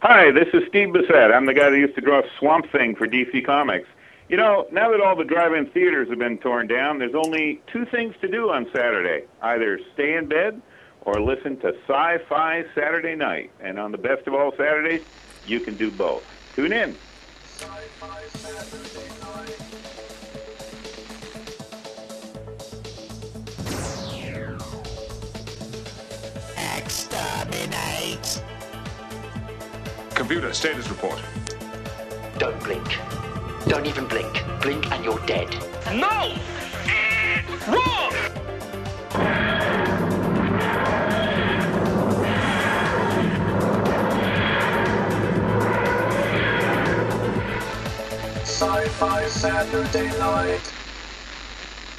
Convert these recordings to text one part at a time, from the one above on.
Hi, this is Steve Bissette. I'm the guy that used to draw Swamp Thing for DC Comics. You know, now that all the drive-in theaters have been torn down, there's only two things to do on Saturday: either stay in bed or listen to Sci-Fi Saturday Night. And on the best of all Saturdays, you can do both. Tune in. Exterminate! Computer, status report. Don't blink. Don't even blink. Blink and you're dead. No! Wrong! Sci-Fi Saturday night.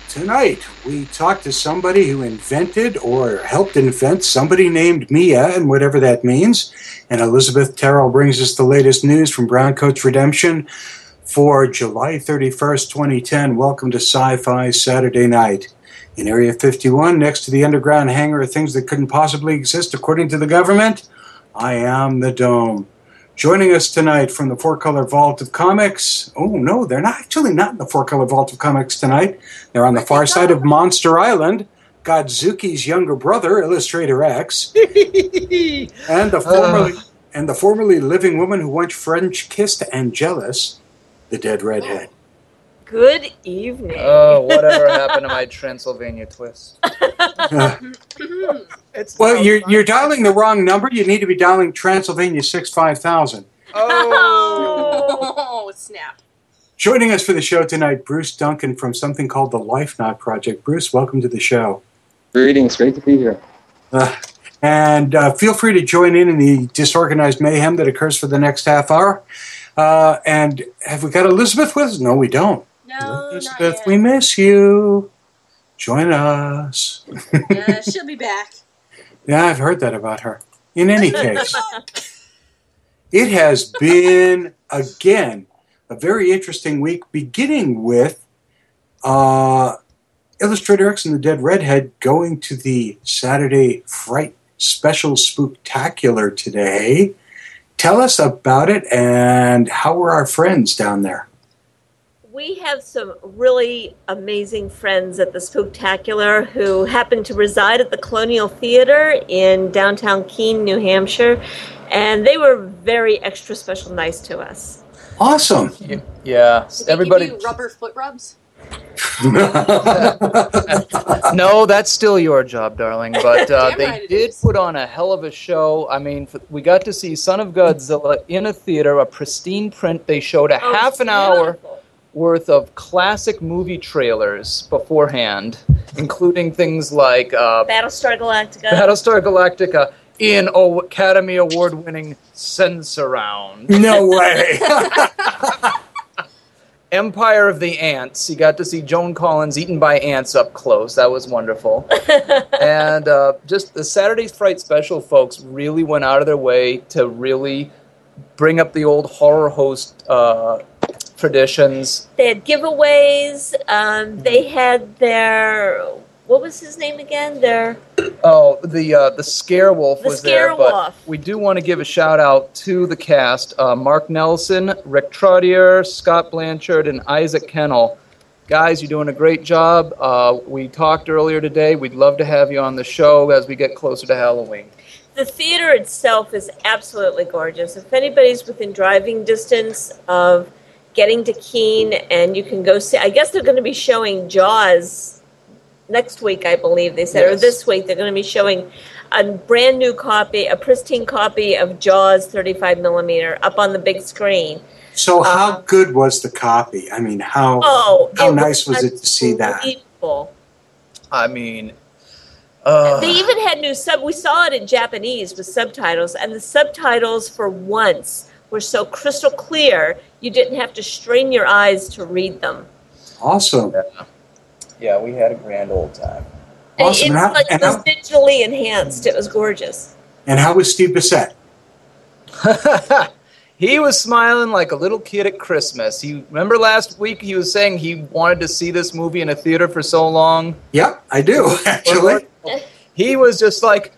Tonight, we talked to somebody who invented or helped invent somebody named Mia, and whatever that means. And Elizabeth Terrell brings us the latest news from Browncoats Redemption for July 31st, 2010. Welcome to Sci Fi Saturday Night. In Area 51, next to the underground hangar of things that couldn't possibly exist according to the government, I am the Dome. Joining us tonight from the Four Color Vault of Comics. Oh, no, they're not actually not in the Four Color Vault of Comics tonight. They're on the far side of Monster Island. Godzuki's younger brother, Illustrator X, and the formerly and the formerly living woman who once French kissed Angelus, the dead redhead. Good evening. Oh, whatever happened to my Transylvania twist? It's Well, no you're you're dialing the wrong number. You need to be dialing Transylvania six five thousand. Oh, Oh, snap. Joining us for the show tonight, Bruce Duncan from something called the LifeNaut Project. Bruce, welcome to the show. Greetings, great to be here. Uh, and uh, feel free to join in in the disorganized mayhem that occurs for the next half hour. Uh, and have we got Elizabeth with us? No, we don't. No, not Elizabeth, yet. we miss you. Join us. Yeah, she'll be back. Yeah, I've heard that about her. In any case, it has been, again, a very interesting week, beginning with uh, Illustrator X and the Dead Redhead going to the Saturday Fright Special Spooktacular today. Tell us about it and how were our friends down there? We have some really amazing friends at the Spooktacular who happen to reside at the Colonial Theater in downtown Keene, New Hampshire, and they were very extra special nice to us. Awesome. yeah. Did they Everybody. give you rubber foot rubs? No, that's still your job, darling. But uh, they right did is. put on a hell of a show. I mean, f- we got to see Son of Godzilla in a theater, a pristine print. They showed a Oh, half an hour worth of classic movie trailers beforehand, including things like uh, Battlestar Galactica. Battlestar Galactica in Academy Award winning Sensurround. no way. Empire of the Ants. You got to see Joan Collins eaten by ants up close. That was wonderful. and uh, just the Saturday Fright special folks really went out of their way to really bring up the old horror host uh, traditions. they had giveaways. Um, they had their what was his name again? There. Oh, the uh, the Scarewolf The was there, but we do want to give a shout out to the cast: uh, Mark Nelson, Rick Trottier, Scott Blanchard, and Isaac Kennel. Guys, you're doing a great job. Uh, we talked earlier today. We'd love to have you on the show as we get closer to Halloween. the theater itself is absolutely gorgeous. If anybody's within driving distance of getting to Keene, and you can go see, I guess they're going to be showing Jaws next week, I believe they said, or this week. They're going to be showing a brand new copy, a pristine copy of Jaws 35 millimeter up on the big screen. so, how Uh, good was the copy? I mean, how Oh, how nice was it to see that? unbelievable. I mean, uh, They even had new sub. We saw it in Japanese with subtitles, and the subtitles for once were so crystal clear you didn't have to strain your eyes to read them. Awesome. yeah, we had a grand old time. And Awesome. It, And how- like, and it was how- digitally enhanced. It was gorgeous. And how was Steve Bissette? he was smiling like a little kid at Christmas. He remember last week he was saying he wanted to see this movie in a theater for so long. Yep, I do, actually. He was just like,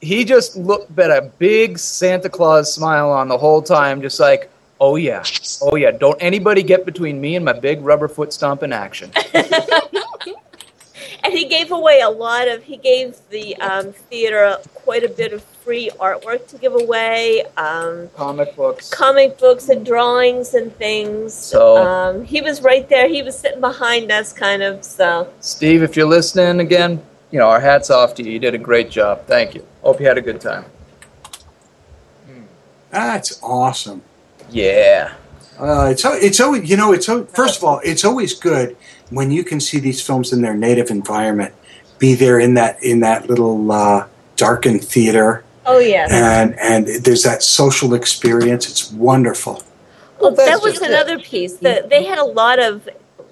he just looked at a big Santa Claus smile on the whole time, just like, oh yeah, oh yeah, don't anybody get between me and my big rubber foot stomp in action. And he gave away a lot of. He gave the um, theater quite a bit of free artwork to give away, um, Comic books. comic books and drawings and things. So- um, he was right there. He was sitting behind us, kind of. So Steve, if you're listening again, you know, our hats off to you. You did a great job. Thank you. Hope you had a good time. That's awesome. Yeah. Uh, it's it's always you know it's first of all it's always good when you can see these films in their native environment, be there in that in that little uh, darkened theater, oh yeah. and and there's that social experience. It's wonderful. Well, that's that was just it. another piece. That they had a lot of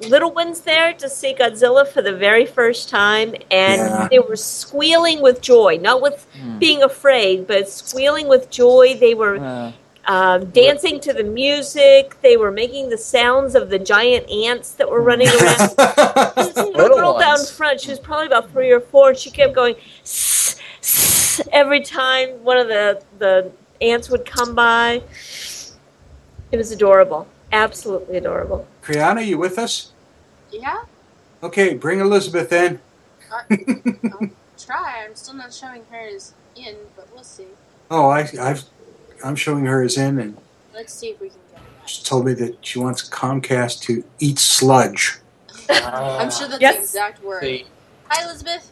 little ones there to see Godzilla for the very first time, and Yeah. they were squealing with joy, not with being afraid, but squealing with joy. They were Uh, um, dancing to the music. They were making the sounds of the giant ants that were running around. This little Little girl down front, she was probably about three or four, and she kept going "Sss, sss," every time one of the the ants would come by. It was adorable, absolutely adorable. Kriana, you with us? Yeah? Okay, bring Elizabeth in. I'll try. I'm still not showing hers in, but we'll see. Oh, I, I've I'm showing her as in, and Let's see if we can get it. she told me that she wants Comcast to eat sludge. I'm sure that's Yes. the exact word. see, Hi, Elizabeth.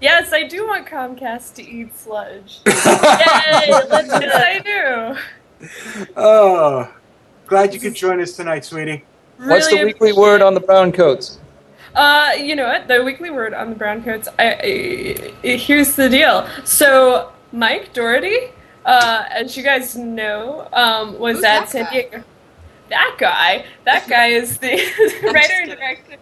Yes, I do want Comcast to eat sludge. Yay! Let's do yes, it. I do. oh, glad you could join us tonight, sweetie. what's the weekly word on the brown coats? Uh, you know what? The weekly word on the brown coats. I, I, here's the deal. So Mike Doherty, uh, as you guys know, um, was Who's at that San? Diego. That guy. That guy is the writer and director.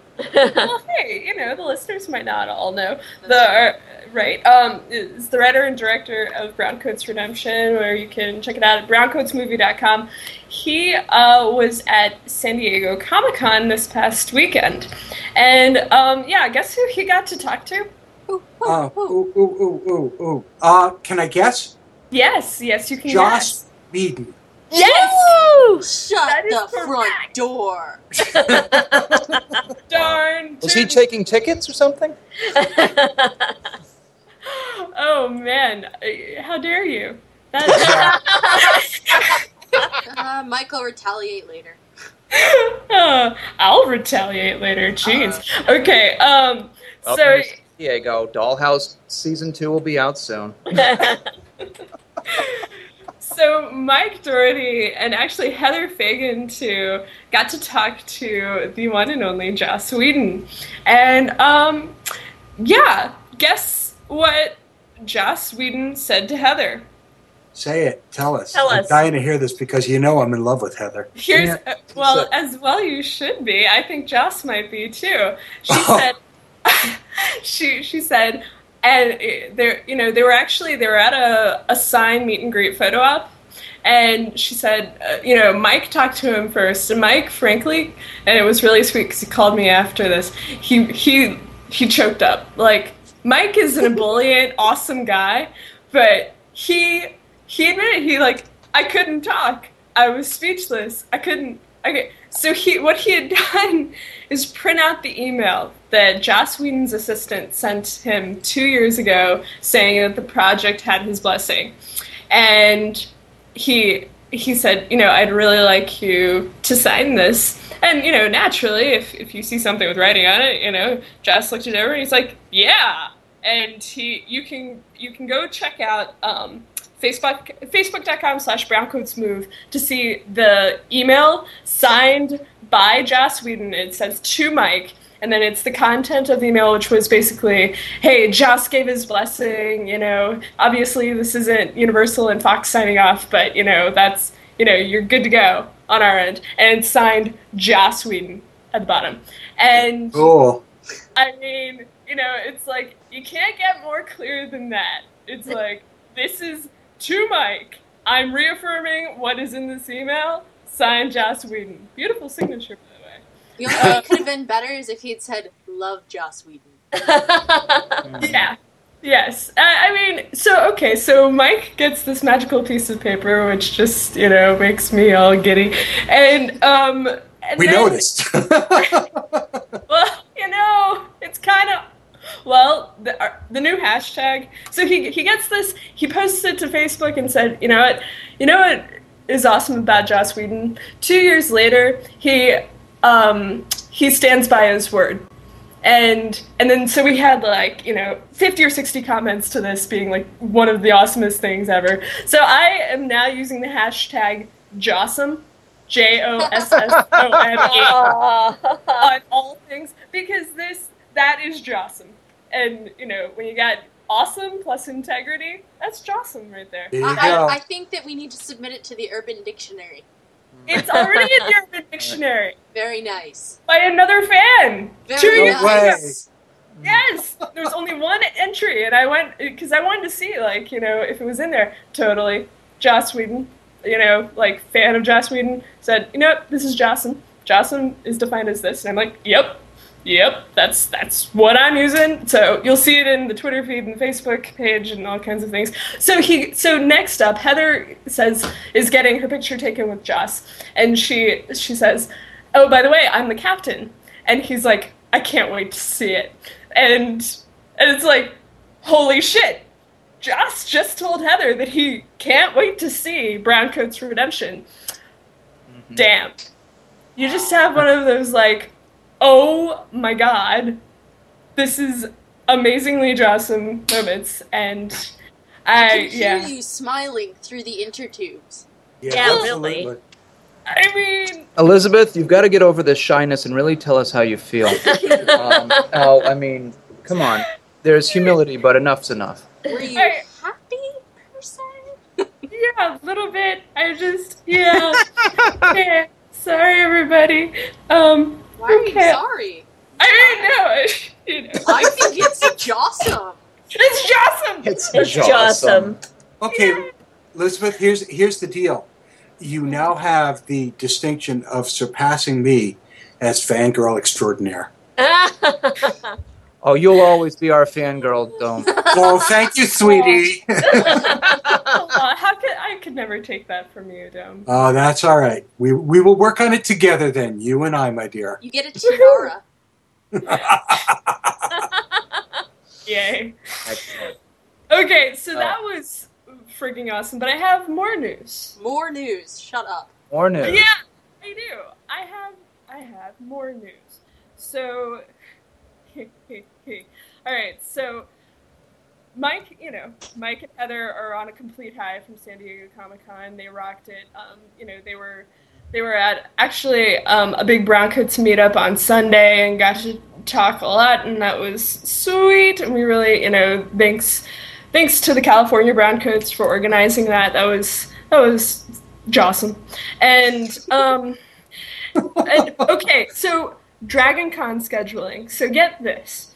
well, hey, you know the listeners might not all know the uh, right. Um, is the writer and director of Browncoats Redemption, where you can check it out at browncoatsmovie.com. He uh, was at San Diego Comic Con this past weekend, and um, yeah, guess who he got to talk to? Ooh, ooh, Oh, ooh. ooh, ooh, ooh, ooh, ooh. Uh, can I guess? Yes, yes, you can. Joss guess. Whedon. Yes. Shut That is the front correct. door. Darn. Was he taking tickets or something? oh man, Uh, how dare you? That, Uh, Mike will retaliate later. Uh, I'll retaliate later. Jeez. Okay. Um. Up So Diego, Dollhouse season two will be out soon. So Mike Doherty and actually Heather Fagan too got to talk to the one and only Joss Whedon, and um, yeah, guess what Joss Whedon said to Heather. Say it. Tell us. Tell I'm dying to hear this because you know I'm in love with Heather. Here's Yeah. uh, well, So- as well you should be. I think Joss might be too. She Oh. said, she she said, and uh, there, you know, they were actually they were at a a sign meet and greet photo op, and she said, uh, you know, Mike talked to him first, and Mike, frankly, and it was really sweet because he called me after this. He he he choked up. Like Mike is an ebullient, awesome guy, but he he admitted he like I couldn't talk. I was speechless. I couldn't. Okay, so he what he had done is print out the email that Joss Whedon's assistant sent him two years ago, saying that the project had his blessing, and he he said, you know, I'd really like you to sign this. And you know, naturally, if if you see something with writing on it, you know, Joss looked it over and he's like, yeah. And he, you can you can go check out um, Facebook Facebook.com slash browncoatsmovie to see the email signed by Joss Whedon. It says to Mike, and then it's the content of the email, which was basically, hey, Joss gave his blessing, you know, obviously this isn't Universal and Fox signing off, but you know, that's you know, you're good to go on our end. And it's signed Joss Whedon at the bottom. And Cool. I mean, you know, it's like you can't get more clear than that. It's like this is to Mike. I'm reaffirming what is in this email. Signed, Joss Whedon. Beautiful signature, by the way. The only thing could have been better is if he'd said, "Love Joss Whedon." Yeah, Yes, I, I mean, so okay, so Mike gets this magical piece of paper, which just you know makes me all giddy, and um, and We then- noticed. well, you know, it's kind of well the uh, the new hashtag. So he he gets this. He posts it to Facebook and said, you know what, you know what is awesome about Joss Whedon. Two years later, he um he stands by his word. And and then so we had like you know fifty or sixty comments to this being like one of the awesomest things ever. So I am now using the hashtag Jossum, J O S S O M E on all things because this that is Jossum. And you know, when you got awesome plus integrity, that's Jossum right there. There I. I, I think that we need to submit it to the Urban Dictionary. It's already in the Urban Dictionary Very nice. by another fan. Very Two years No ago. way. Yes, there's only one entry, and I went because I wanted to see like you know if it was in there. Totally, Joss Whedon. You know, like fan of Joss Whedon said, you know, this is Jossum. Jossum is defined as this, and I'm like, yep, yep, that's that's what I'm using. So you'll see it in the Twitter feed and the Facebook page and all kinds of things. So he, so next up, Heather says is getting her picture taken with Joss, and she she says, oh by the way, I'm the captain, and he's like, I can't wait to see it, and and it's like, holy shit. Joss just told Heather that he can't wait to see Browncoat's Redemption. Mm-hmm. Damn. You just have one of those like, oh my god, this is amazingly Jossum moments, and I I can hear yeah. you smiling through the intertubes. Yeah, absolutely. really. I mean, Elizabeth, you've got to get over this shyness and really tell us how you feel. um, Al, I mean, come on. There's humility, but enough's enough. Were you I- happy per se? yeah, a little bit. I just yeah. okay. Sorry, everybody. Um, Why are Okay. you sorry? I mean, no, you know, I think it's Jossum. it's Jossum. It's, It's Jossum. Okay, Elizabeth, here's here's the deal. You now have the distinction of surpassing me as fangirl extraordinaire. Oh, you'll always be our fangirl, Dome. Oh, thank you, sweetie. How could I could never take that from you, Dom? Oh, that's all right. We we will work on it together then, you and I, my dear. You get a tiara. Yay. Excellent. Okay, so Oh. that was freaking awesome. But I have more news. More news. Shut up. More news. Yeah, I do. I have I have more news. So all right, so Mike, you know, Mike and Heather are on a complete high from San Diego Comic Con. They rocked it. Um, you know, they were they were at actually um, a big Browncoats meetup on Sunday and got to talk a lot, and that was sweet. And we really, you know, thanks thanks to the California Browncoats for organizing that. That was that was Jossum. And um, and, okay, so Dragon Con scheduling. So get this.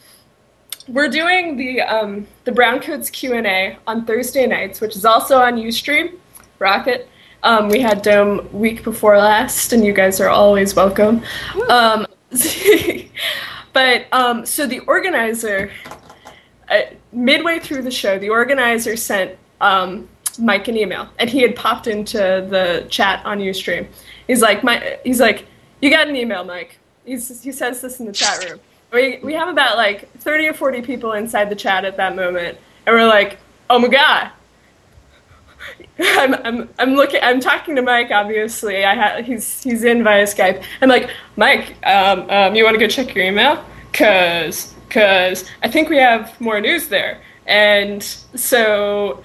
We're doing the um, the Browncoats Q and A on Thursday nights, which is also on UStream, Rocket. Um, we had Dome week before last, and you guys are always welcome. Um, but um, so the organizer, uh, midway through the show, the organizer sent um, Mike an email, and he had popped into the chat on UStream. He's like, my, he's like, you got an email, Mike. He's, he says this in the chat room. We, we have about like 30 or 40 people inside the chat at that moment, and we're like, oh my god. I'm, I'm, I'm looking. I'm talking to Mike. Obviously, I ha- he's he's in via Skype. I'm like, Mike, um, um, you want to go check your email? Cause, cause I think we have more news there. And so,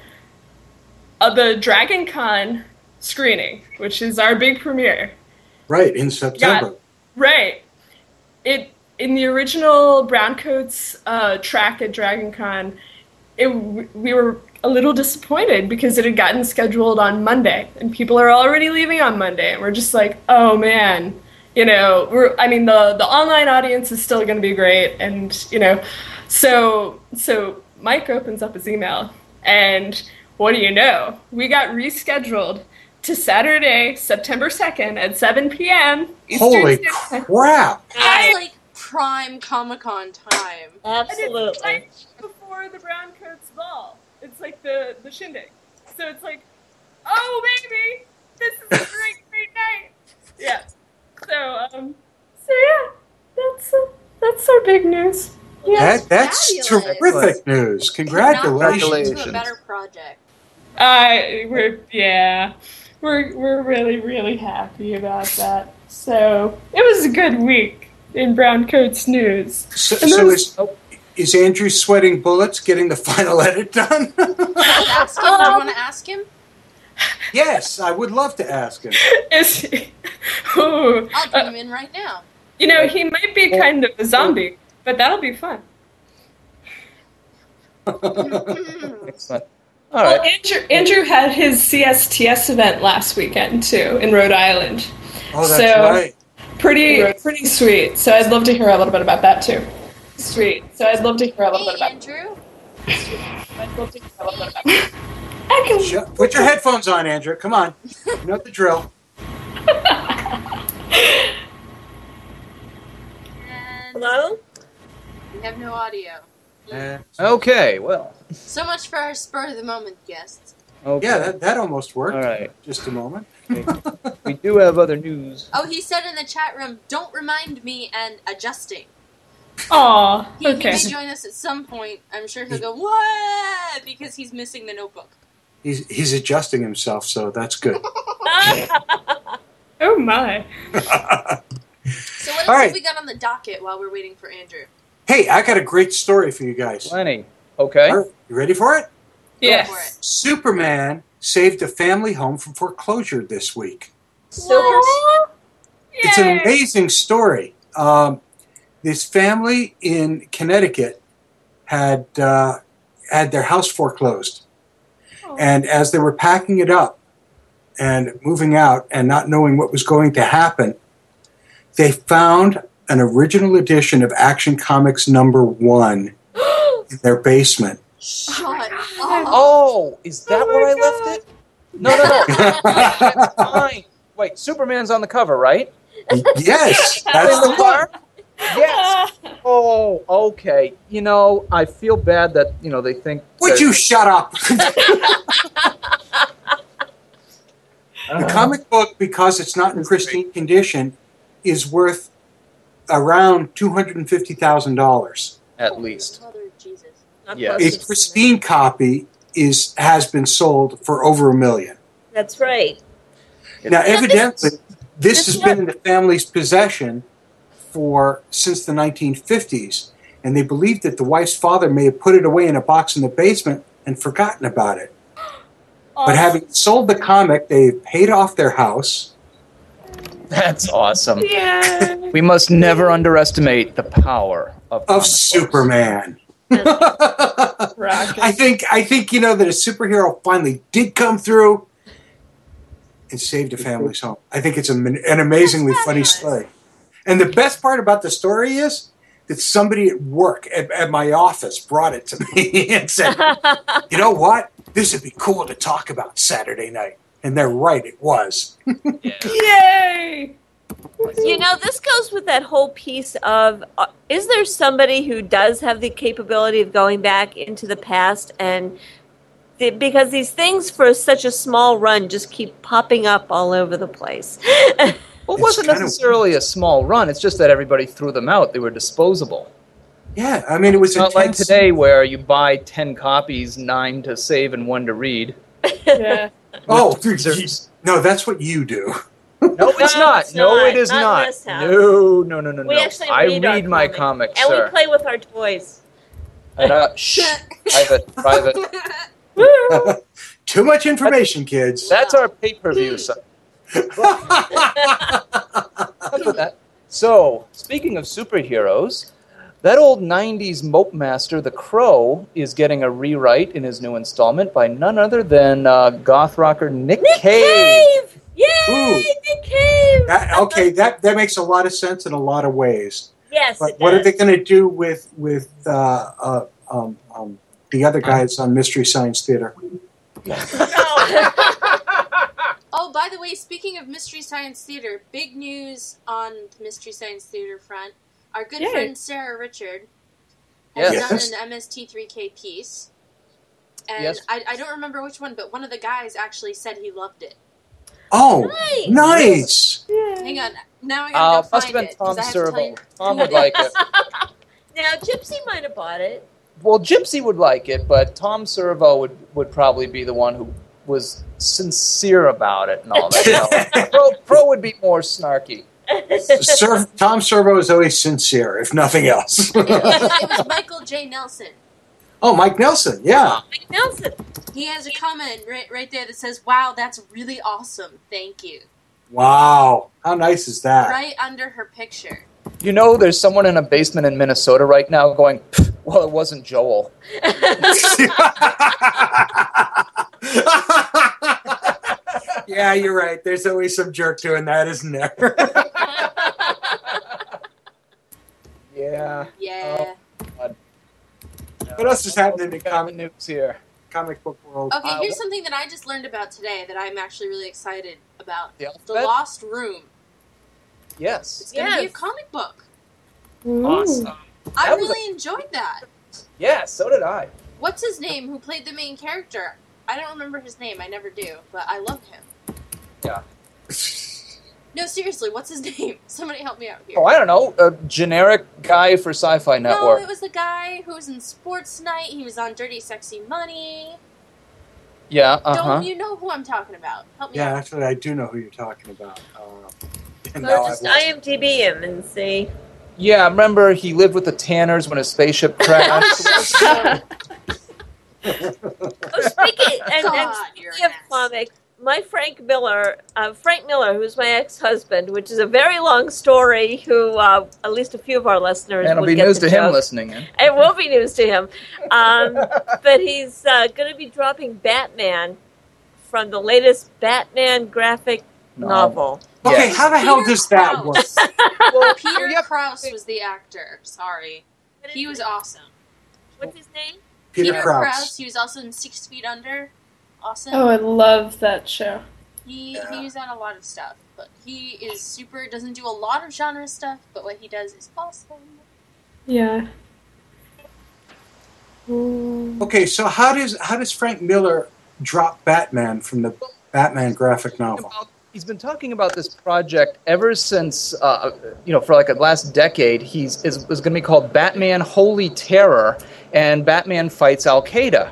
uh, the Dragon Con screening, which is our big premiere, Right, in September. Right. It in the original Browncoats uh, track at Dragon Con, it, we were a little disappointed because it had gotten scheduled on Monday, and people are already leaving on Monday, and we're just like, oh man, you know, we're. I mean, the the online audience is still going to be great, and you know, so so Mike opens up his email, and what do you know? We got rescheduled to Saturday, September second at seven p.m. Eastern Holy Standard crap! That's like prime Comic Con time. Absolutely. right before the brown coats ball. It's like the the shindig. So it's like, oh baby, this is a great great night. Yeah. So um, so yeah, that's uh, that's our big news. Yeah. That, that's fabulous. terrific news. Congratulations. Congratulations. To a better project. I we're yeah, we're we're really really happy about that. So it was a good week in brown coats news. So, And so those- is, is Andrew sweating bullets getting the final edit done? Ask him. Do you want to ask him? yes, I would love to ask him. Is he, Ooh, I'll uh, him in right now. you know he might be kind of a zombie, but that'll be fun. Excellent. All Well, right. Andrew, Andrew had his CSTS event last weekend too in Rhode Island. Oh, that's So- right. Pretty pretty sweet. So I'd love to hear a little bit about that too. Sweet. So I'd love to hear a little bit about. Andrew. I'd love to hear a little bit about. I can. Shut- Put your headphones on, Andrew. Come on. You know the drill. Hello? we have no audio. Okay. Well. So much for our spur of the moment guests. Okay. Yeah, that, that almost worked. All right. Just a moment. We do have other news. Oh, he said in the chat room, "Don't remind me," and adjusting. Aw. He, he Okay. may join us at some point. I'm sure he'll go what because he's missing the notebook. He's, he's adjusting himself, so that's good. Oh my. So what else All right. have we got on the docket while we're waiting for Andrew? hey, I got a great story for you guys. Plenty. Okay. All right, you ready for it? for Yes. Superman saved a family home from foreclosure this week. Super. It's an amazing story. Um, this family in Connecticut had uh, had their house foreclosed, and as they were packing it up and moving out and not knowing what was going to happen, they found an original edition of Action Comics number one in their basement. Shut up. Oh, is that oh where I left it? No, no, no. That's fine. Wait, Superman's on the cover, right? yes, that's the the one. Yes. Oh, okay. You know, I feel bad that you know they think. Would that- you shut up? The comic book, because it's not in pristine condition, is worth around two hundred and fifty thousand dollars. at least? Mother of Jesus. Not Yes. A pristine copy is has been sold for over a million. That's right. Now, this evidently, this this has been in the family's possession for since the nineteen fifties, and they believe that the wife's father may have put it away in a box in the basement and forgotten about it. But having sold the comic, they've paid off their house. That's awesome. Yeah. We must never underestimate the power of of comic books. Superman. Rocket. I think I think you know that a superhero finally did come through and saved a family's home. I think it's a, an amazingly funny story. And the best part about the story is that somebody at work at, at my office brought it to me and said, "You know what? This would be cool to talk about Saturday night." And they're right, it was. Yay. You know, this goes with that whole piece of uh, is there somebody who does have the capability of going back into the past and the, because these things for such a small run just keep popping up all over the place. Well, it It's wasn't kind of- necessarily a small run. It's just that everybody threw them out. They were disposable. Yeah, I mean, it was It's not like today where you buy 10 copies, 9 to save and 1 to read. Yeah. Oh, There's- no, that's what you do. No, it's No, not. it's No, not. it is Not in not. this house. No, no, no, no, we no. actually I read, our my comics. comics, and sir. we play with our toys. And, uh, shh, private, private. Too much information, kids. That's our pay-per-view. So. Enough of that. So, speaking of superheroes, that old 90s mope master, The Crow, is getting a rewrite in his new installment by none other than uh, goth rocker Nick, Nick Cave! Yay! Ooh. Nick Cave! That, okay, that that makes a lot of sense in a lot of ways. yes, But it what are they going to do with with uh, uh, um, um, the other guys on Mystery Science Theater? Oh, by the way, speaking of Mystery Science Theater, big news on the Mystery Science Theater front. Our good Yay. friend Sarah Richard has Yes. done an MST3K piece. And Yes. I, I don't remember which one, but one of the guys actually said he loved it. Oh, Nice. nice. Hang on. Now I Uh, gotta go must have been Tom I to Servo. Tom would like it. Now, Gypsy might have bought it. Well, Gypsy would like it, but Tom Servo would, would probably be the one who was sincere about it and all that. You know. Pro, Pro would be more snarky. Sir, Tom Servo is always sincere, if nothing else. it, was, it was Michael J. Nelson. oh, Mike Nelson. Yeah. Oh, Mike Nelson. He has a comment right, right there that says, Wow, that's really awesome. Thank you. Wow. How nice is that? Right under her picture. You know, there's someone in a basement in Minnesota right now going, well, it wasn't Joel. yeah, you're right. There's always some jerk doing that, isn't there? Yeah. Yeah. What else is happening in Comic comic, news here. comic book world? Okay, Uh, here's wh- something that I just learned about today that I'm actually really excited about. The The? Lost Room. Yes. It's going to be a comic book. Awesome. I That was a- really enjoyed that. Yeah, so did I. What's his name who played the main character? I don't remember his name. I never do, but I loved him. Yeah. No, seriously, what's his name? Somebody help me out here. Oh, I don't know. A generic guy for Sci Fi Network. no, it was the guy who was in Sports Night. He was on Dirty Sexy Money. yeah, uh huh. Don't you know who I'm talking about? Help me Yeah, out. actually, I do know who you're talking about. Uh, and So now I just lost- IMDb him and see. Yeah, remember he lived with the Tanners when his spaceship crashed? Oh, speaking and, and speaking of an comics, my Frank Miller, uh, Frank Miller, who's my ex-husband, which is a very long story. Who uh, at least a few of our listeners and it'll be get news the to him listening in. It will be news to him. Um, but he's uh, going to be dropping Batman from the latest Batman graphic No. novel. Okay, Yes. how the hell Peter does that work? Well, Peter yeah, Krause was the actor. Sorry. He was awesome. What's his name? Peter, Krause. He was also in Six Feet Under. Awesome. Oh, I love that show. He Yeah. he was on a lot of stuff, but he is super. Doesn't do a lot of genre stuff, but what he does is awesome. Yeah. Mm. Okay, so how does how does Frank Miller drop Batman from the Batman graphic novel? he's been talking about this project ever since uh, you know for like the last decade he's is, is going to be called batman holy terror and batman fights al qaeda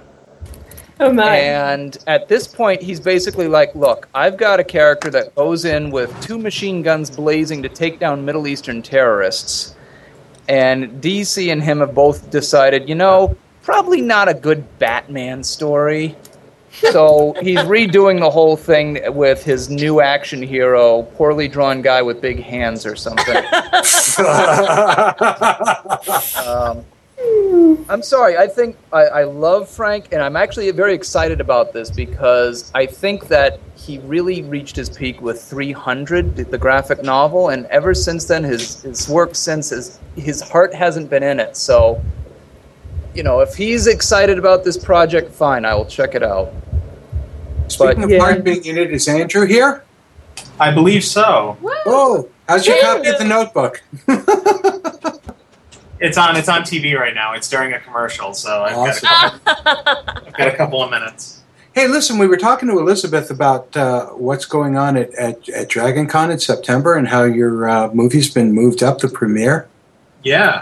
Oh my. and at this point he's basically like look i've got a character that goes in with two machine guns blazing to take down middle eastern terrorists and dc and him have both decided you know probably not a good batman story so he's redoing the whole thing with his new action hero, poorly drawn guy with big hands or something. Um, I'm sorry. I think I, I love Frank, and I'm actually very excited about this because I think that he really reached his peak with 300, the- the graphic novel, and ever since then, his his work since his his heart hasn't been in it. So, you know, if he's excited about this project, fine, I will check it out. Speaking of Yeah. Mark being in it, is Andrew here? I believe so. Oh, how's your copy of the Notebook? It's on. It's on TV right now. It's during a commercial, so I've, Awesome. got, a couple, I've got a couple of minutes. Hey, listen, we were talking to Elizabeth about uh, what's going on at, at, at Dragon Con in September and how your uh, movie's been moved up to premiere. Yeah.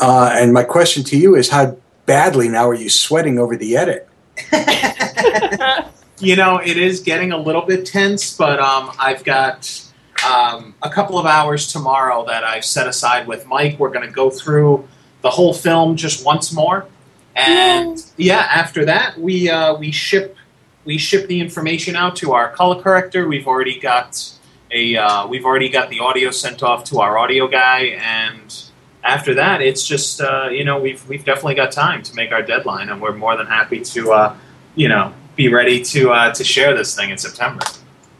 Uh, and my question to you is how badly now are you sweating over the edit? You know, it is getting a little bit tense, but um, I've got um, a couple of hours tomorrow that I've set aside with Mike. We're going to go through the whole film just once more, and yeah, after that we uh, we ship we ship the information out to our color corrector. We've already got a uh, we've already got the audio sent off to our audio guy, and after that, it's just uh, you know we've we've definitely got time to make our deadline, and we're more than happy to uh, you know be ready to uh, to share this thing in September.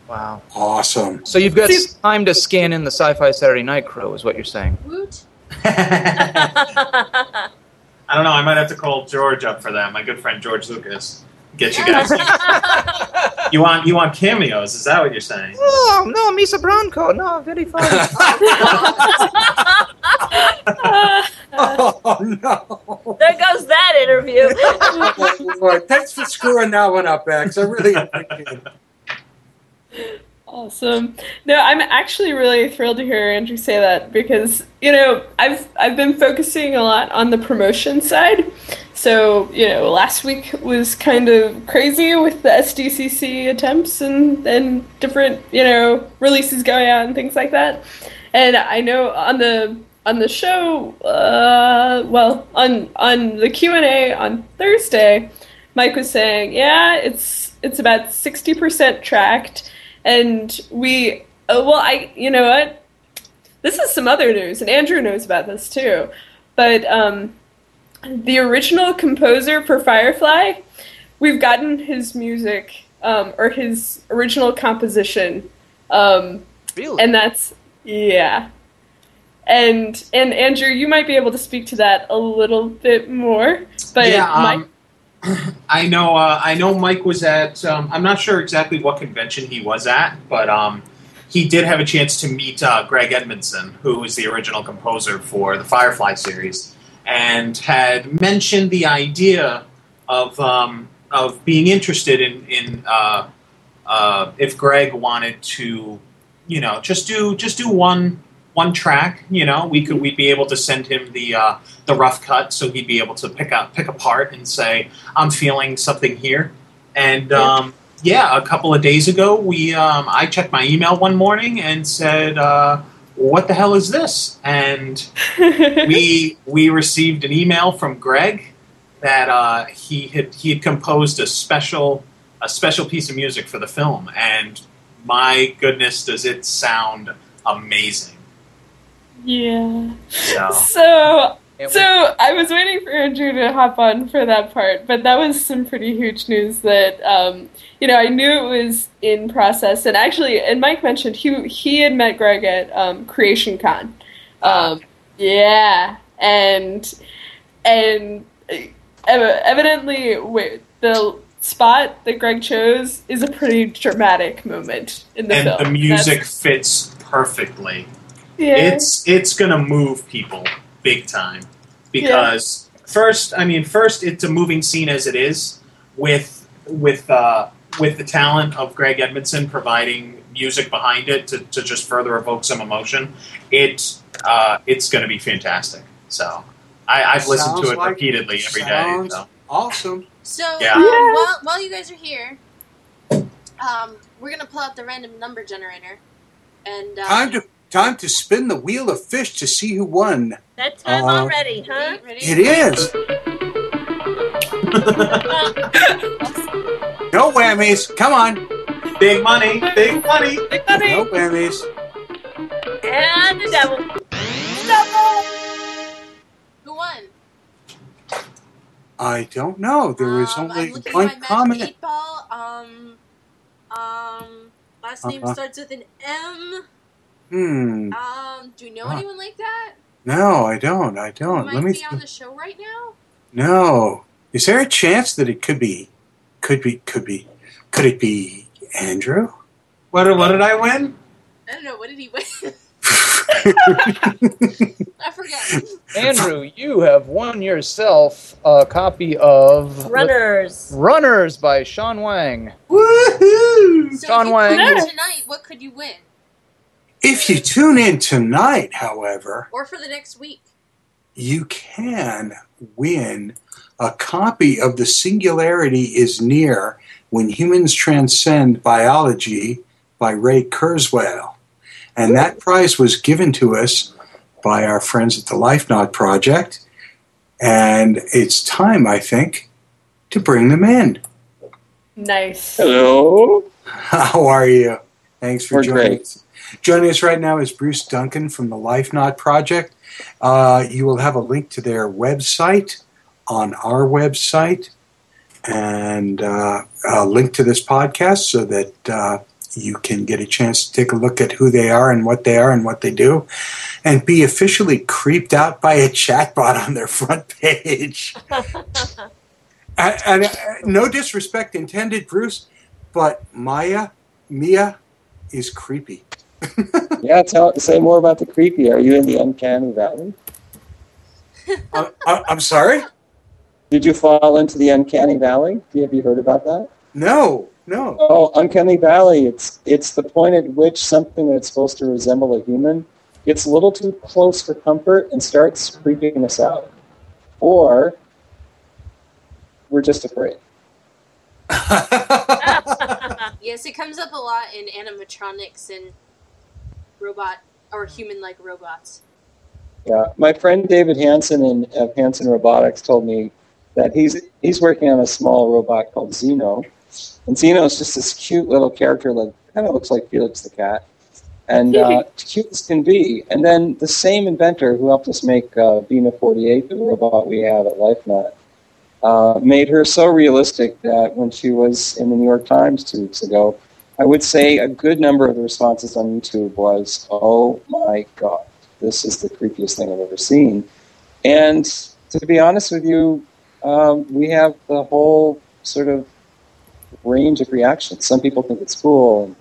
Wow. Awesome. So you've got time to scan in the Sci-Fi Saturday Night crew, is what you're saying. Woot. I don't know. I might have to call George up for that. My good friend George Lucas. Get you guys. you want you want cameos? Is that what you're saying? Oh no, Misa Bronco, no, very fun. Oh no! There goes that interview. Oh, Lord. Thanks for screwing that one up, X. I really appreciate it. Awesome. No, I'm actually really thrilled to hear Andrew say that because you know I've I've been focusing a lot on the promotion side. So you know, last week was kind of crazy with the SDCC attempts and and different you know releases going on and things like that. And I know on the on the show, uh, well, on on the Q and A on Thursday, Mike was saying, yeah, it's it's about sixty percent tracked, and we, oh, well, I, you know what, this is some other news, and Andrew knows about this too, but um, the original composer for Firefly, we've gotten his music um, or his original composition, um, Really? and that's yeah. And and Andrew, you might be able to speak to that a little bit more. But yeah, Mike, um, I know. Uh, I know Mike was at. Um, I'm not sure exactly what convention he was at, but um, he did have a chance to meet uh, Greg Edmonson, who was the original composer for the Firefly series, and had mentioned the idea of um, of being interested in in uh, uh, if Greg wanted to, you know, just do just do one one track. You know, we could we'd be able to send him the uh, the rough cut, so he'd be able to pick up pick apart and say, "I'm feeling something here." And um, yeah, a couple of days ago, we um, I checked my email one morning and said, uh, "What the hell is this?" And we we received an email from Greg that uh, he had he had composed a special a special piece of music for the film, and my goodness, does it sound amazing! Yeah. So So I was waiting for Andrew to hop on for that part, but that was some pretty huge news that um, you know I knew it was in process, and actually, and Mike mentioned he he had met Greg at um, Creation Con, um, yeah, and and uh, evidently wi- the spot that Greg chose is a pretty dramatic moment in the and film. the music That's- fits perfectly. Yeah. It's it's gonna move people big time because first, I mean, first it's a moving scene as it is with with uh, with the talent of Greg Edmonson providing music behind it to, to just further evoke some emotion. It uh, it's going to be fantastic. So I, I've listened to it like- repeatedly every day. So. Awesome. So Yeah. um, Yeah. while while you guys are here, um, we're gonna pull out the random number generator, and uh, Time to time to spin the wheel of fish to see who won. that time Uh, already, huh? ready? It is. No whammies. Come on. Big money, big money. Big money. No whammies. And the devil. Who won? I don't know. There was um, I'm only one at comment. Magic Eight ball. Um, um, last name Uh-huh. starts with an M. Hmm. Um, do you know Ah. anyone like that? No, I don't. I don't. might Let me. be on the show right now? no. Is there a chance that it could be? Could be. Could be. Could it be Andrew? What, what did I win? I don't know. What did he win? I forget. Andrew, you have won yourself a copy of Runners. Runners by Sean Wang. Woohoo! So John if you Wang. come tonight, what could you win? If you tune in tonight, however, Or for the next week? you can win a copy of The Singularity is Near When Humans Transcend Biology by Ray Kurzweil. And that prize was given to us by our friends at the LifeNaut Project. And it's time, I think, to bring them in. Nice. Hello. How are you? Thanks for We're joining great. us. Joining us right now is Bruce Duncan from the LifeNaut Project. Uh, you will have a link to their website on our website and uh, a link to this podcast so that uh, you can get a chance to take a look at who they are and what they are and what they do and be officially creeped out by a chatbot on their front page. and, and, uh, no disrespect intended, Bruce, but Maya, Mia, is creepy. Yeah, tell say more about the creepy. Are you in the uncanny valley? Uh, I- I'm sorry? Did you fall into the uncanny valley? Have you heard about that? No, no. Oh, uncanny valley. It's it's the point at which something that's supposed to resemble a human gets a little too close for comfort and starts creeping us out, or we're just afraid. Yes, it comes up a lot in animatronics and robot or human-like robots. Yeah, my friend David Hanson in of Hanson Robotics told me that he's he's working on a small robot called Zeno, and Zeno is just this cute little character that kind of looks like Felix the cat, and uh, cute as can be. And then the same inventor who helped us make uh, Bina 48, the robot we have at LifeNaut, uh, made her so realistic that when she was in the New York Times two weeks ago, I would say a good number of the responses on YouTube was, "Oh my god." this is the creepiest thing I've ever seen. And to be honest with you, um, we have the whole sort of range of reactions. Some people think it's cool, and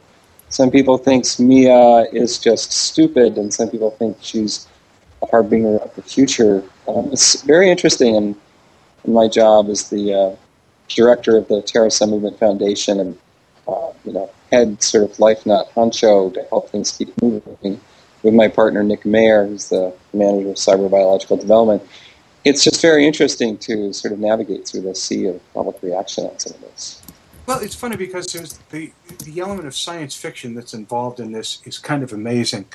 some people think Mia is just stupid, and some people think she's a harbinger of the future. Um, it's very interesting, and, my job as the uh, director of the Terasem Movement Foundation and uh, you know head sort of LifeNaut honcho to help things keep moving with my partner Nick Mayer, who's the manager of cyber biological development. It's just very interesting to sort of navigate through the sea of public reaction on some of this. Well, it's funny because there's the the element of science fiction that's involved in this is kind of amazing.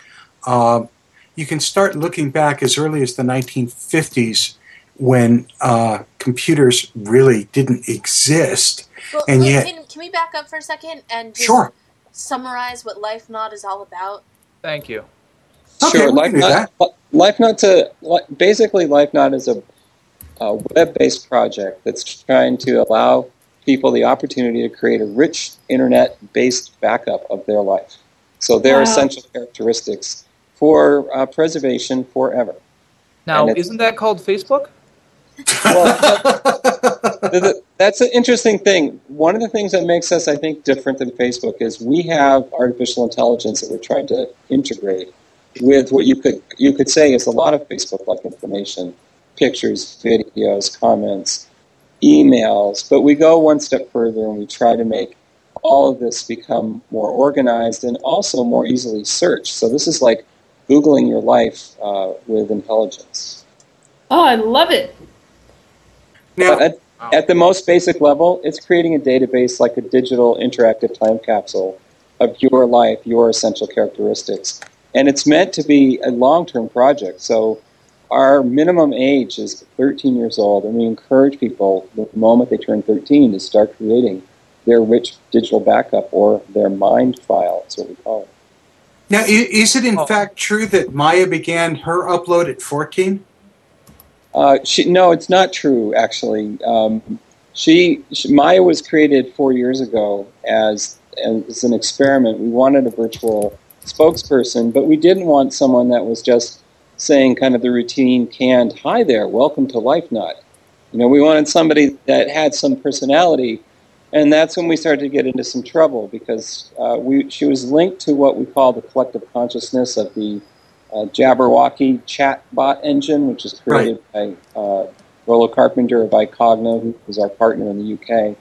Um, you can start looking back as early as the 1950s when uh, computers really didn't exist, Well, and wait, yet can, can we back up for a second and just Sure. summarize what LifeNaut is all about? Thank you. Okay, sure, we can do LifeNaut, LifeNaut to li- basically LifeNaut is a, a web-based project that's trying to allow people the opportunity to create a rich internet-based backup of their life. So their Wow. essential characteristics for uh, preservation forever. Now, isn't that called Facebook? The- that's an interesting thing. One of the things that makes us, I think, different than Facebook is we have artificial intelligence that we're trying to integrate with what you could you could say is a lot of Facebook-like information, pictures, videos, comments, emails. But we go one step further and we try to make all of this become more organized and also more easily searched. So this is like googling your life uh, with intelligence. Oh, I love it. But at, at the most basic level, it's creating a database like a digital interactive time capsule of your life, your essential characteristics. And it's meant to be a long term project. So our minimum age is 13 years old, and we encourage people the moment they turn 13 to start creating their rich digital backup or their mind file, that's what we call it. now is it in Oh. fact true that Maya began her upload at 14? Uh, she, no, it's not true. Actually, um, she, she Maya was created four years ago as as an experiment. We wanted a virtual spokesperson, but we didn't want someone that was just saying kind of the routine canned "Hi there, welcome to LifeNaut." You know, we wanted somebody that had some personality, and that's when we started to get into some trouble because uh, we she was linked to what we call the collective consciousness of the uh, Jabberwacky chatbot engine, which is created by uh, Rollo Carpenter by Cogno, who is our partner in the UK.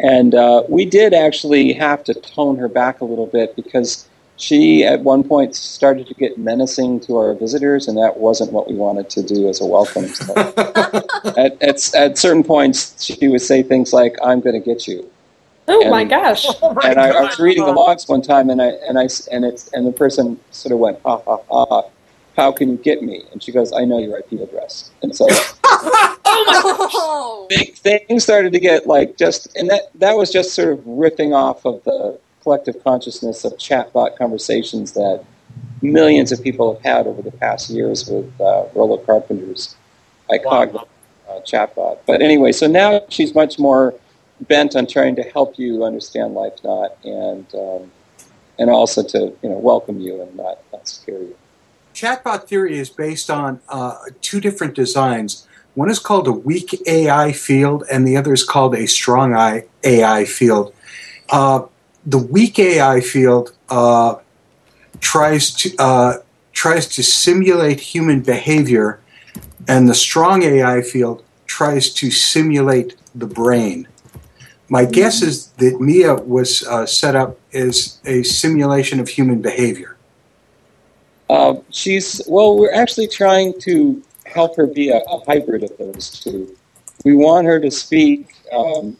And uh, we did actually have to tone her back a little bit because she, at one point, started to get menacing to our visitors, and that wasn't what we wanted to do as a welcome. So at, at, at certain points, she would say things like, I'm going to get you Oh And- my gosh. and I, I was reading the logs one time, and I and I s- and it's and the person sort of went, ha ha ha. How can you get me? And she goes, I know your IP address. And so Oh, thi- things started to get like just, and that that was just sort of ripping off of the collective consciousness of chatbot conversations that millions of people have had over the past years with uh, Rollo Carpenter's Icogno uh, chatbot. But anyway, so now she's much more bent on trying to help you understand life, not and um, and also to you know welcome you and not, not scare you. Chatbot theory is based on uh, two different designs. One is called a weak AI field, and the other is called a strong AI field. Uh, the weak AI field uh, tries to uh, tries to simulate human behavior and the strong AI field tries to simulate the brain. My guess is that Mia was uh, set up as a simulation of human behavior. Uh, she's well. We're actually trying to help her be a, a hybrid of those two. We want her to speak um,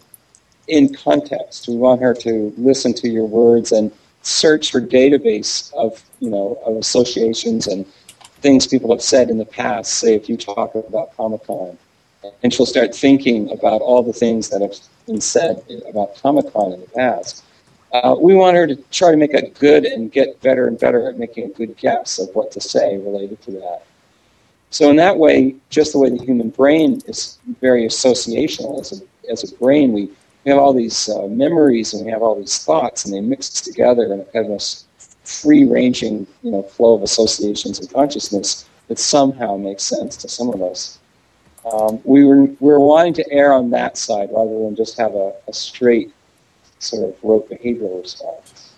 in context. We want her to listen to your words and search for database of you know of associations and things people have said in the past. Say if you talk about Comic Con, and she'll start thinking about all the things that have been said about Comic Con in the past. Uh, we want her to try to make a good and get better and better at making a good guess of what to say related to that. So in that way, just the way the human brain is very associational as a, as a brain, we, we have all these uh, memories and we have all these thoughts and they mix together in kind of a free-ranging you know, flow of associations and consciousness that somehow makes sense to some of us. Um, we, were, we were wanting to err on that side rather than just have a, a straight sort of rote behavioral response.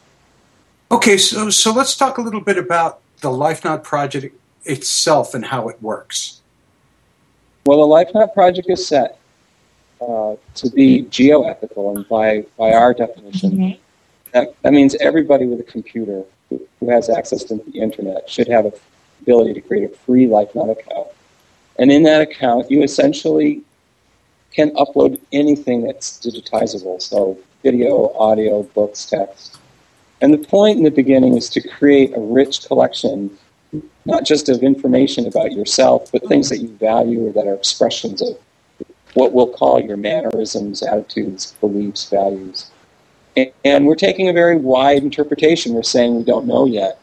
Okay, so so let's talk a little bit about the LifeNaut project itself and how it works. Well, the LifeNaut project is set uh, to be geoethical, and by, by our definition, that, that means everybody with a computer who, who has access to the internet should have the ability to create a free LifeNaut account. And in that account, you essentially can upload anything that's digitizable, so video, audio, books, text. And the point in the beginning is to create a rich collection, not just of information about yourself, but things that you value or that are expressions of what we'll call your mannerisms, attitudes, beliefs, values. And we're taking a very wide interpretation. We're saying we don't know yet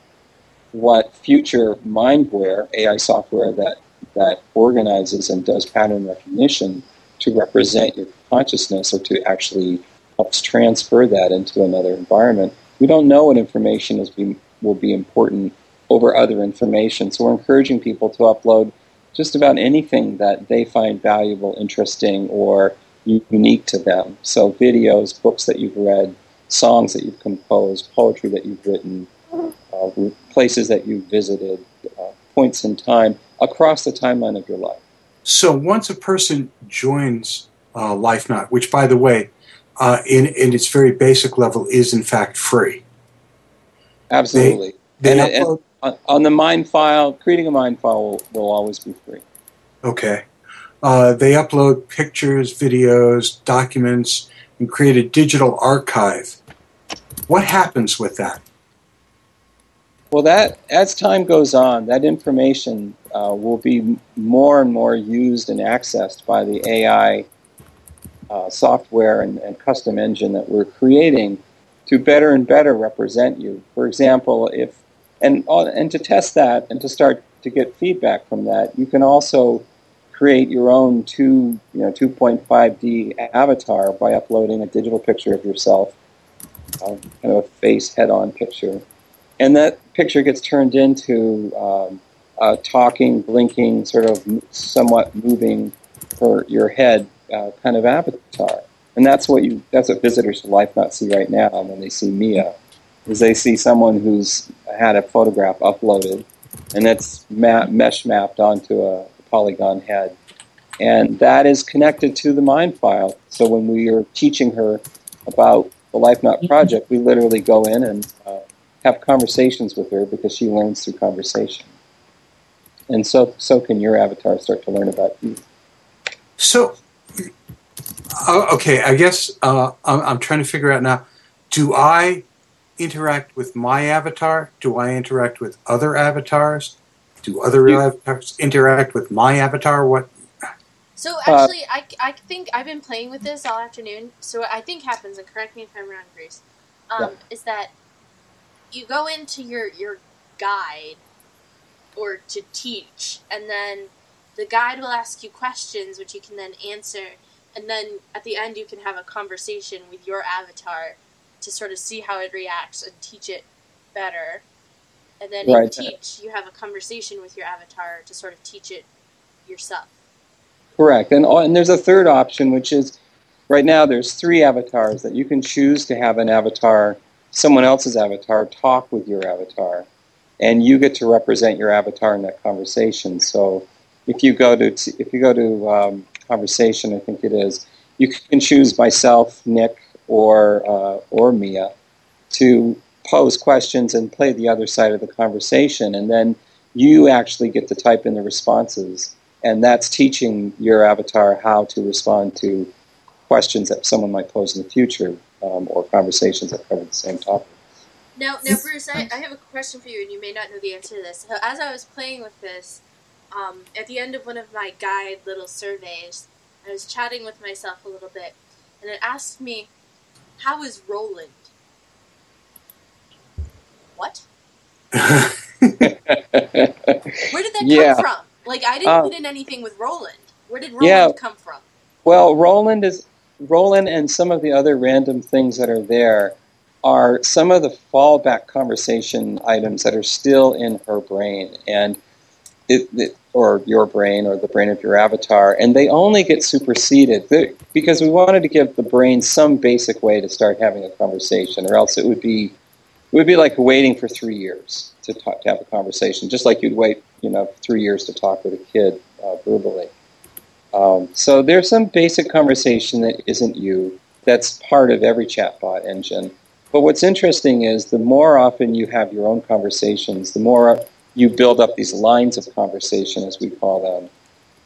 what future mindware, AI software that, that organizes and does pattern recognition to represent your consciousness or to actually helps transfer that into another environment. We don't know what information is be, will be important over other information, so we're encouraging people to upload just about anything that they find valuable, interesting, or unique to them. So, videos, books that you've read, songs that you've composed, poetry that you've written, uh, places that you've visited, uh, points in time across the timeline of your life. So, once a person joins uh, LifeNaut, which, by the way, uh, in, in its very basic level, is in fact free. Absolutely. They, they and, and upload- on, on the mind file, creating a mind file will, will always be free. Okay. Uh, they upload pictures, videos, documents, and create a digital archive. What happens with that? Well, that as time goes on, that information uh, will be more and more used and accessed by the AI uh, software and, and custom engine that we're creating to better and better represent you. For example, if and uh, and to test that and to start to get feedback from that, you can also create your own two you know 2.5D avatar by uploading a digital picture of yourself, uh, kind of a face head-on picture, and that picture gets turned into um, a talking, blinking, sort of somewhat moving for your head uh, kind of avatar. And that's what you that's what visitors to LifeNaut see right now when they see Mia, is they see someone who's had a photograph uploaded, and that's ma- mesh mapped onto a polygon head, and that is connected to the mind file. So when we are teaching her about the LifeNaut project, we literally go in and uh, have conversations with her because she learns through conversation, and so so can your avatar start to learn about you. So, uh, okay, I guess uh, I'm, I'm trying to figure out now do I interact with my avatar? Do I interact with other avatars? Do other avatars interact with my avatar? What? So Uh, actually, I, I think I've been playing with this all afternoon. So what I think happens, and correct me if I'm wrong, Grace, um, Yeah. is that you go into your your guide or to teach, and then the guide will ask you questions which you can then answer, and then at the end you can have a conversation with your avatar to sort of see how it reacts and teach it better. And then in Right. teach, you have a conversation with your avatar to sort of teach it yourself. Correct. And, and there's a third option, which is right now there's three avatars that you can choose to have an avatar, someone else's avatar, talk with your avatar. And you get to represent your avatar in that conversation. So if you go to if you go to um, conversation, I think it is, you can choose myself, Nick, or uh, or Mia to pose questions and play the other side of the conversation, and then you actually get to type in the responses, and that's teaching your avatar how to respond to questions that someone might pose in the future um, or conversations that cover the same topic. Now, now, Bruce, I, I have a question for you, and you may not know the answer to this. So as I was playing with this, um, at the end of one of my guide little surveys, I was chatting with myself a little bit, and it asked me, "How is Roland?" What? Where did that Yeah. come from? Like, I didn't Uh, put in anything with Roland. Where did Roland Yeah. come from? Well, Roland is Roland, and some of the other random things that are there are some of the fallback conversation items that are still in her brain, and it, it or your brain or the brain of your avatar, and they only get superseded because we wanted to give the brain some basic way to start having a conversation, or else it would be it would be like waiting for three years to talk to have a conversation, just like you'd wait, you know, three years to talk with a kid uh, verbally. Um, so there's some basic conversation that isn't you. That's part of every chatbot engine. But what's interesting is the more often you have your own conversations, the more you build up these lines of conversation, as we call them,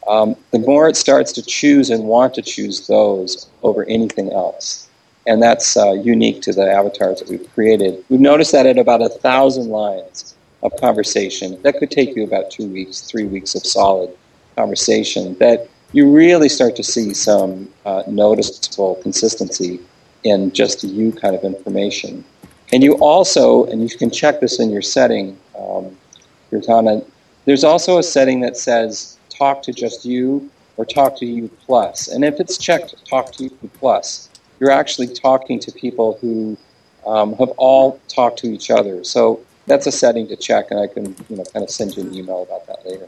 um, the more it starts to choose and want to choose those over anything else. And that's uh, unique to the avatars that we've created. We've noticed that at about a thousand lines of conversation, that could take you about two weeks, three weeks of solid conversation, that you really start to see some uh, noticeable consistency in just you kind of information. And you also, and you can check this in your setting, um, Kirtana, there's also a setting that says talk to just you or talk to you plus. And if it's checked talk to you plus, you're actually talking to people who um, have all talked to each other. So that's a setting to check, and I can you know kind of send you an email about that later.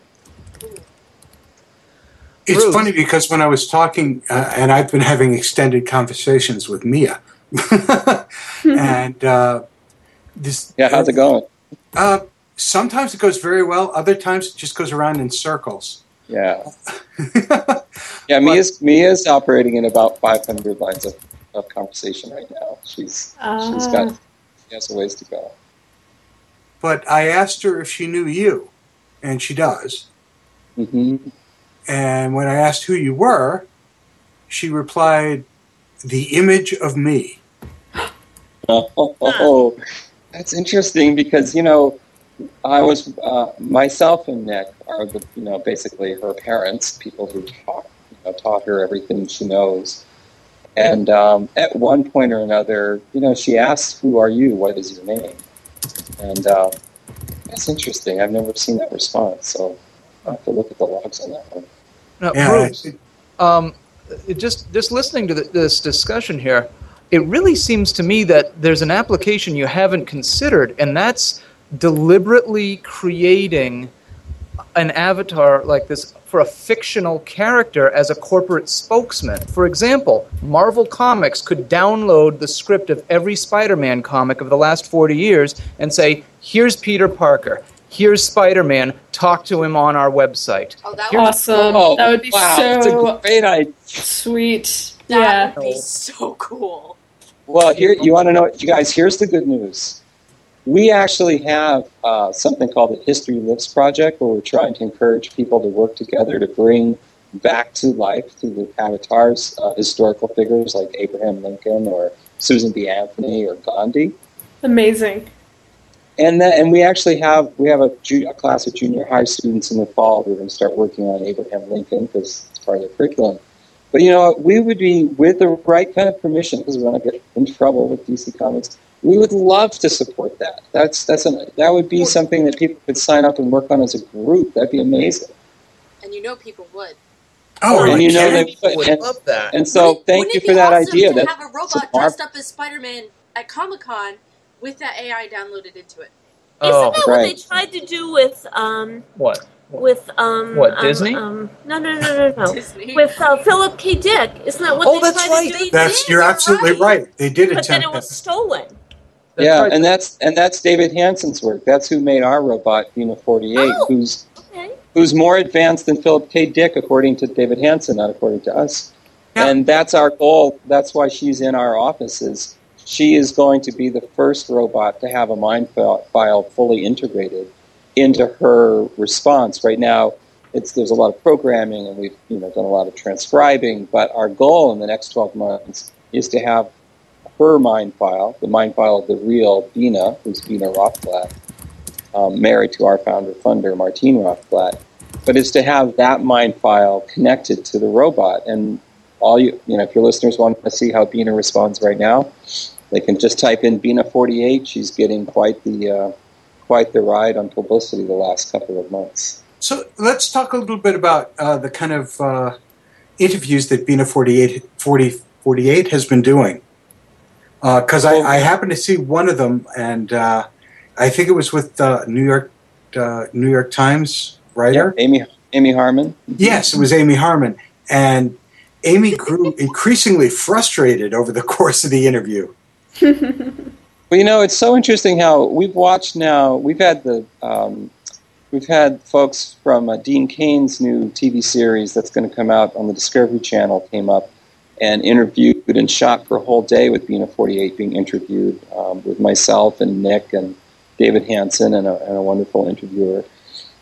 It's Bruce. funny because when I was talking, uh, and I've been having extended conversations with Mia, and uh, this. Yeah, how's it going? Uh, sometimes it goes very well. Other times it just goes around in circles. Yeah. Yeah, Mia's Mia's operating in about 500 lines of, of conversation right now. She's she's got she has a ways to go. But I asked her if she knew you, and she does. hmm And when I asked who you were, she replied, "The image of me." Oh, oh, oh, that's interesting because you know I was uh, myself and Nick are the you know basically her parents, people who taught you know, taught her everything she knows. And um, at one point or another, you know, she asks, "Who are you? What is your name?" And uh, that's interesting. I've never seen that response, so I will have to look at the logs on that one. Now, Yeah, Bruce, um, it just just listening to th this discussion here, it really seems to me that there's an application you haven't considered, and that's deliberately creating an avatar like this for a fictional character as a corporate spokesman. For example, Marvel Comics could download the script of every Spider-Man comic of the last 40 years and say, "Here's Peter Parker. Here's Spider-Man. Talk to him on our website." Oh, that Here's- Awesome. Oh, that would be wow, so that's a great idea. sweet. Yeah, that yeah. would be so cool. Well, here you want to know, you guys. Here's the good news. We actually have uh, something called the History Lives Project, where we're trying to encourage people to work together to bring back to life through the avatars uh, historical figures like Abraham Lincoln or Susan B. Anthony or Gandhi. Amazing. And then, and we actually have we have a, ju- a class of junior high students in the fall who are going to start working on Abraham Lincoln because it's part of the curriculum. But you know, we would be with the right kind of permission because we want to get in trouble with DC Comics. We would love to support that. That's that's an, that would be something that people could sign up and work on as a group. That'd be amazing. And you know people would. Oh, and you know can't- they would and, love that. and so Wouldn't- thank wouldn't you it for be that awesome idea. To That have a robot it's a mar- dressed up as Spider-Man at Comic Con with that AI downloaded into it. Oh, Isn't that what they tried to do with um what? with um What, um, Disney? Um, no, no, no, no, no. With uh, Philip K. Dick. Isn't that what Oh, they that's tried right. to do? That's did, you're you're absolutely right. right. They did attempt. but then it was that. stolen. That's yeah, right. and that's and that's David Hanson's work. That's who made our robot Una Forty Eight, Oh. who's Okay. who's more advanced than Philip K. Dick, according to David Hanson, not according to us. And that's our goal. That's why she's in our offices. She is going to be the first robot to have a mind file, fully integrated into her response. Right now, it's there's a lot of programming, and we've you know done a lot of transcribing. But our goal in the next 12 months is to have her mind file, the mind file of the real Bina, who's Bina Rothblatt, um, married to our founder funder Martine Rothblatt, but is to have that mind file connected to the robot. And all you you know, if your listeners want to see how Bina responds right now, they can just type in Bina 48. She's getting quite the uh, quite the ride on publicity the last couple of months. So let's talk a little bit about uh, the kind of uh, interviews that Bina 48, 40, 48 has been doing. Because I, I happened to see one of them, and uh, I think it was with uh, New York uh, New York Times writer. Amy Amy Harmon. Yes, it was Amy Harmon, and Amy grew increasingly frustrated over the course of the interview. Well, you know, it's so interesting how we've watched now. We've had the um, we've had folks from uh, Dean Cain's new TV series that's going to come out on the Discovery Channel came up and interviewed and shot for a whole day with Bina 48 being interviewed um, with myself and Nick and David Hanson and and a wonderful interviewer.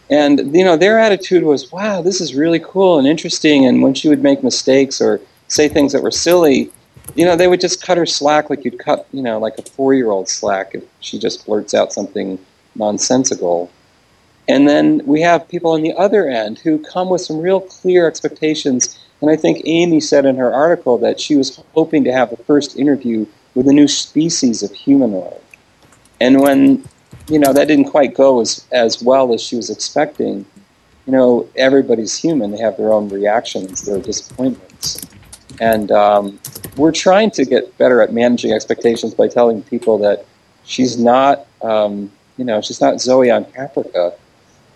And you know, their attitude was, "Wow, this is really cool and interesting." And when she would make mistakes or say things that were silly, you know, they would just cut her slack like you'd cut, you know, like a four-year-old slack if she just blurts out something nonsensical. And then we have people on the other end who come with some real clear expectations. And I think Amy said in her article that she was hoping to have the first interview with a new species of humanoid. And when, you know, that didn't quite go as, as well as she was expecting, you know, everybody's human. They have their own reactions, their disappointments. And um, we're trying to get better at managing expectations by telling people that she's not, um, you know, she's not Zoe on Caprica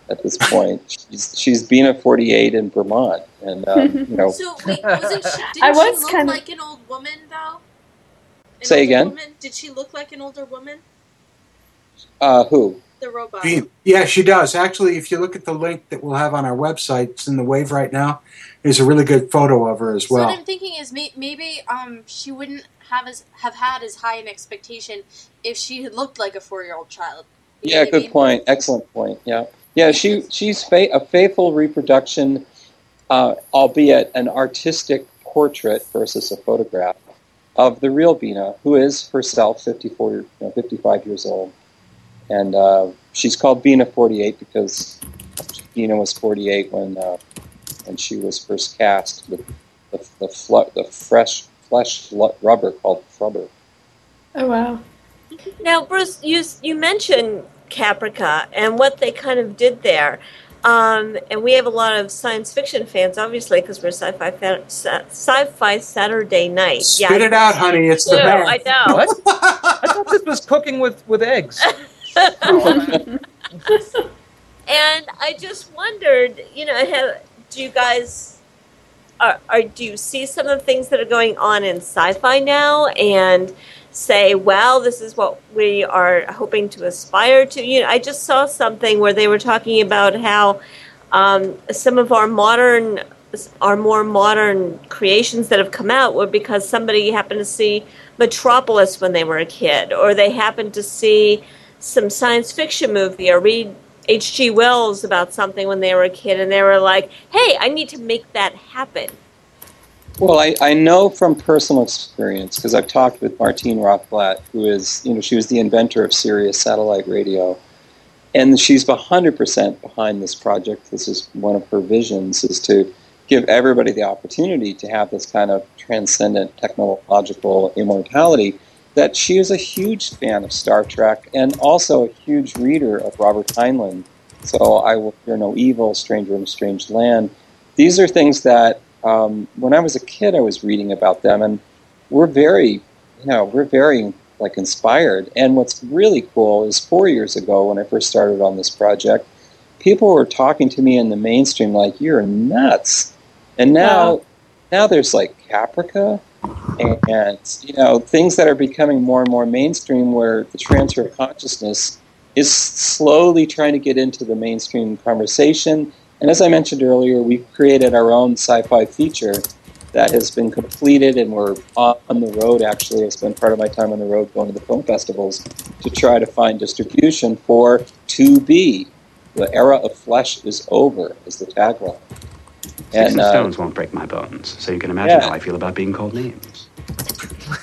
at this point. she's she's Bina 48 in Vermont, and um, you know. So wait, wasn't she? Didn't I was she look kinda- like an old woman though? An Say again? Woman? Did she look like an older woman? Uh, who? The robot. Bean- Yeah, she does. Actually, if you look at the link that we'll have on our website, it's in the wave right now. There's a really good photo of her as So what well. I'm thinking is may- maybe um she wouldn't have as have had as high an expectation if she had looked like a four year old child. You Yeah, what I good mean? point. Excellent point. Yeah, yeah. She she's fa- a faithful reproduction, uh, albeit an artistic portrait versus a photograph of the real Bina, who is herself 54, you know, 55 years old, and uh, she's called Bina 48 because Bina was 48 when uh, when she was first cast with the the, fl- the fresh flesh lu- rubber called rubber. Oh wow. Now, Bruce, you you mentioned Caprica and what they kind of did there, um, and we have a lot of science fiction fans, obviously, because we're sci-fi fa- sci- sci-fi Saturday night. Spit it out, honey. It's the do, best. I know. What? I thought this was cooking with, with eggs. And I just wondered, you know, have, do you guys, are, are, do you see some of the things that are going on in sci-fi now and say, well, this is what we are hoping to aspire to? You know, I just saw something where they were talking about how um, some of our modern, our more modern creations that have come out were because somebody happened to see Metropolis when they were a kid, or they happened to see some science fiction movie or read H.G. Wells about something when they were a kid, and they were like, "Hey, I need to make that happen." Well, I, I know from personal experience because I've talked with Martine Rothblatt, who is, you know, she was the inventor of Sirius satellite radio, and she's 100% behind this project. This is one of her visions: is to give everybody the opportunity to have this kind of transcendent technological immortality. That she is a huge fan of Star Trek and also a huge reader of Robert Heinlein. So I will fear no evil, Stranger in a Strange Land. These are things that um, when I was a kid, I was reading about them, and we're very, you know, we're very like inspired. And what's really cool is four years ago, when I first started on this project, people were talking to me in the mainstream like, "You're nuts," and now, Wow. now there's like Caprica, and, you know, things that are becoming more and more mainstream, where the transfer of consciousness is slowly trying to get into the mainstream conversation And as I mentioned earlier, we've created our own sci-fi feature that has been completed, and we're on the road. Actually, I spend part of my time on the road going to the film festivals to try to find distribution for To Be. The era of flesh is over, is the tagline. Sticks And and uh, stones won't break my bones, so you can imagine Yeah. how I feel about being called names.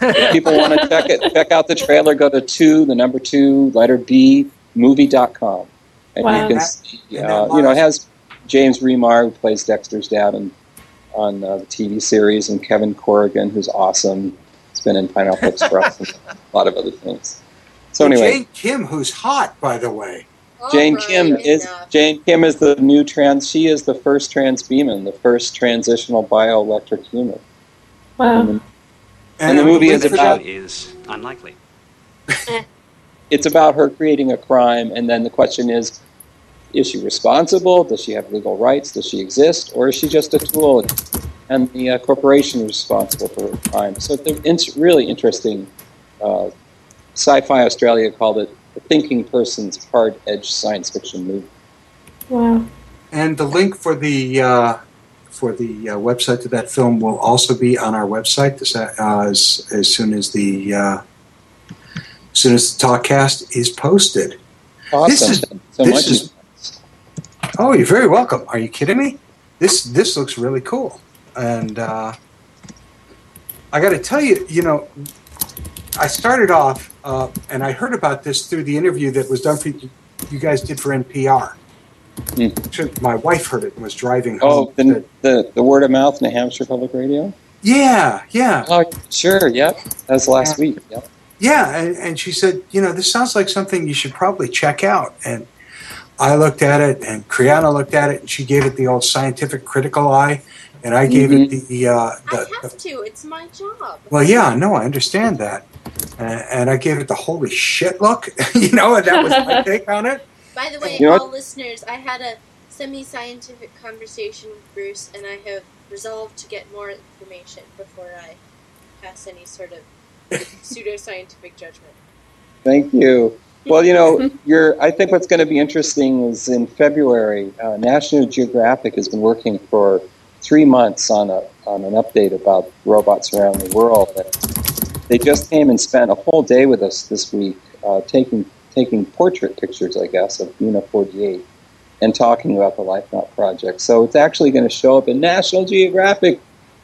if people want to check it, check out the trailer. Go to two, the number two, letter B, movie.com. And Wow. you can see, uh, you know, it has James Remar, who plays Dexter's dad on, on uh, the TV series, and Kevin Corrigan, who's awesome. He's been in Pineapple Express and a lot of other things. So And anyway, Jane Kim, who's hot, by the way. Jane Kim is Jane Kim is the new trans. She is the first trans beeman, the first transitional bioelectric human. Wow. And, and the movie is about is unlikely. it's about her creating a crime, and then the question is: Is she responsible? Does she have legal rights? Does she exist, or is she just a tool? And the uh, corporation is responsible for her crime. So it's really interesting. Uh, Sci-Fi Australia called it "The Thinking Person's Hard-Edged Science Fiction Movie." Wow. And the link for the uh, for the uh, website to that film will also be on our website this, uh, as as soon as the uh, as soon as the talkcast is posted. Awesome! This is- Thank you so this much. is- Oh, you're very welcome. Are you kidding me? This this looks really cool, and uh, I got to tell you, you know, I started off uh, and I heard about this through the interview that was done for you, guys did for NPR. Actually, My wife heard it and was driving home. Oh, the, the the word of mouth, New Hampshire Public Radio. Yeah, yeah. Oh, sure. Yep, that was last week. Yep. Yeah, and, and she said, you know, this sounds like something you should probably check out. And I looked at it, and Kriana looked at it, and she gave it the old scientific critical eye, and I gave it the, uh, I the, have to. It's my job. well, yeah, no, I understand that, and, and I gave it the holy shit look, you know, and that was my take on it. By the way, You know all listeners, I had a semi-scientific conversation with Bruce, and I have resolved to get more information before I pass any sort of pseudo-scientific judgment. Thank you. Well, you know, you're, I think what's going to be interesting is in February, uh, National Geographic has been working for three months on a on an update about robots around the world. And they just came and spent a whole day with us this week, uh, taking taking portrait pictures, I guess, of Una 48 and talking about the LifeNaut project. So it's actually going to show up in National Geographic,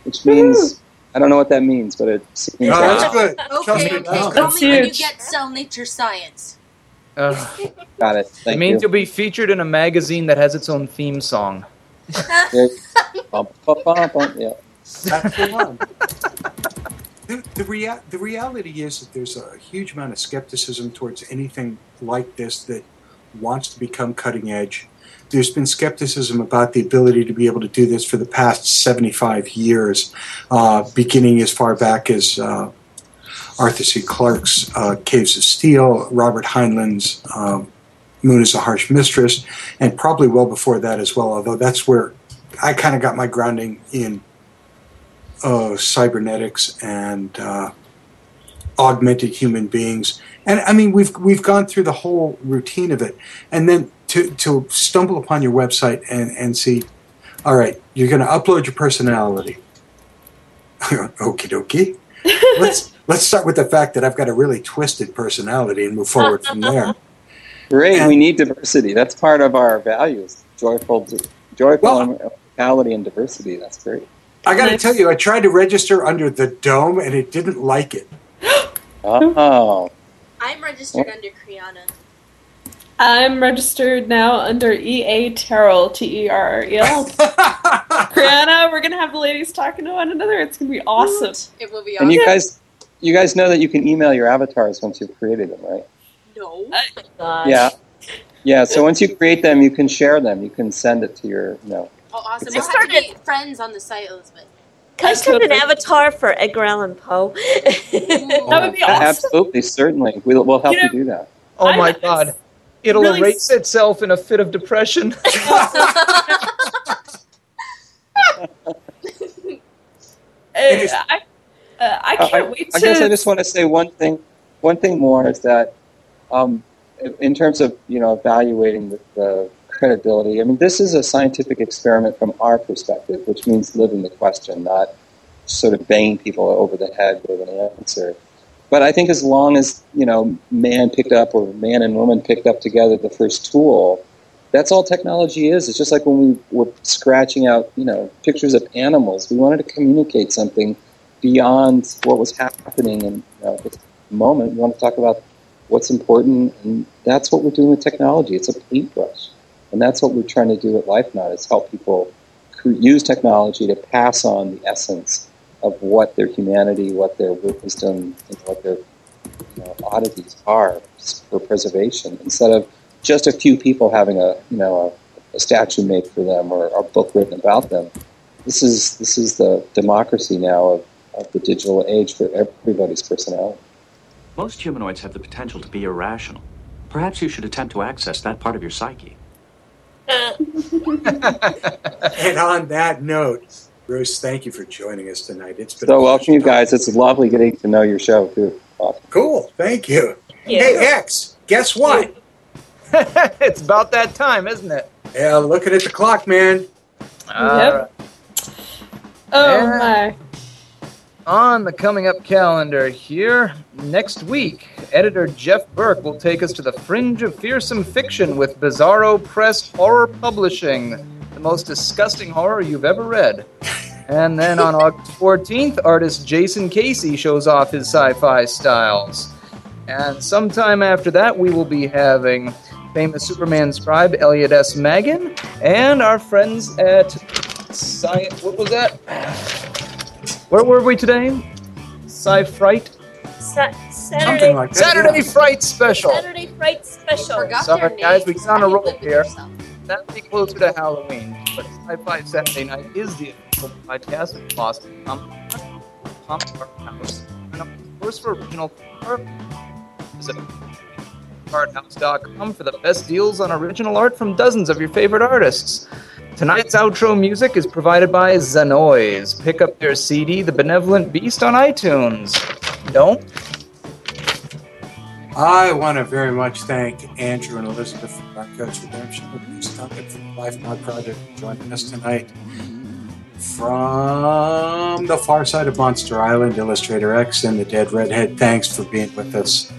which means I don't know what that means, but it seems No, that's like- good. Okay, okay. Call That's me when you get Cell Nature Science. Uh, Got it. it means you. you'll be featured in a magazine that has its own theme song. Yeah. The the reality is that there's a huge amount of skepticism towards anything like this that wants to become cutting edge. There's been skepticism about the ability to be able to do this for the past 75 years, uh, beginning as far back as uh, Arthur C. Clarke's uh, Caves of Steel, Robert Heinlein's um, Moon is a Harsh Mistress, and probably well before that as well, although that's where I kind of got my grounding in uh, cybernetics and uh, augmented human beings. And I mean, we've we've gone through the whole routine of it, and then to to stumble upon your website and and see, all right, you're going to upload your personality. Okie dokie. let's let's start with the fact that I've got a really twisted personality and move forward from there. Great. we need diversity. That's part of our values. Joyful, joyful immortality and diversity. That's great. I got to tell you, I tried to register under the dome and it didn't like it. Oh. I'm registered under Kriana. I'm registered now under EA Terrell, T E R R E L. Brianna, we're gonna have the ladies talking to one another. It's gonna be awesome. It will be awesome. And you guys, you guys know that you can email your avatars once you've created them, right? No. Yeah. Yeah. So once you create them, you can share them. You can send it to your, you know. Oh, awesome. I We'll have to be friends on the site, Elizabeth. Can I send an avatar for Edgar Allan Poe? that would be A- Absolutely, certainly. We'll, we'll help You you, do that. Oh my god. It'll really erase itself in a fit of depression. Uh, I, uh, I Uh, can't wait I to. guess I just want to say one thing. One thing more is that, um, in terms of you know evaluating the, the credibility. I mean, this is a scientific experiment from our perspective, which means living the question, not sort of banging people over the head with an answer. But I think as long as you know, man picked up or man and woman picked up together the first tool, that's all technology is. It's just like when we were scratching out, you know, pictures of animals. We wanted to communicate something beyond what was happening in you know, the moment. We want to talk about what's important, and that's what we're doing with technology. It's a paintbrush, and that's what we're trying to do at LifeNaut is help people use technology to pass on the essence of what their humanity, what their wisdom, and what their you know, oddities are for preservation, instead of just a few people having a you know a, a statue made for them or a book written about them. This is this is the democracy now of, of the digital age for everybody's personality. Most humanoids have the potential to be irrational. Perhaps you should attempt to access that part of your psyche. Uh. And on that note, Bruce, thank you for joining us tonight. It's been So welcome you guys. It's lovely getting to know your show too. Awesome. cool. Thank you. Yeah. Hey, X, guess what? it's about that time, isn't it? Yeah, looking at the clock, man. All Yep. Uh, oh Yeah. my. On the coming up calendar here, next week, editor Jeff Burke will take us to the fringe of fearsome fiction with Bizarro Press Horror Publishing, the most disgusting horror you've ever read. And then on August 14th, artist Jason Casey shows off his sci fi styles. And sometime after that, we will be having famous Superman scribe Elliot S. Maggin and our friends at Science. What was that? Where were we today? Sci Fright? Sa- Something like that. Saturday yeah. Fright Special. Saturday Fright Special. Forgot Sorry, their guys, we names. got on a How do you roll here. yourself? That'll be closer to Halloween. But Sci Fi Saturday Night is the official podcast of Boston Comic Comic Art House. And of course, for original art, visit arthouse.com for the best deals on original art from dozens of your favorite artists. Tonight's outro music is provided by Zanoise. Pick up their CD, The Benevolent Beast, on iTunes. Don't I want to very much thank Andrew and Elizabeth from Black Coach Redemption, Bruce Duncan from the LifeNaut Project for joining us tonight. From the far side of Monster Island, Illustrator X and the Dead Redhead, thanks for being with us.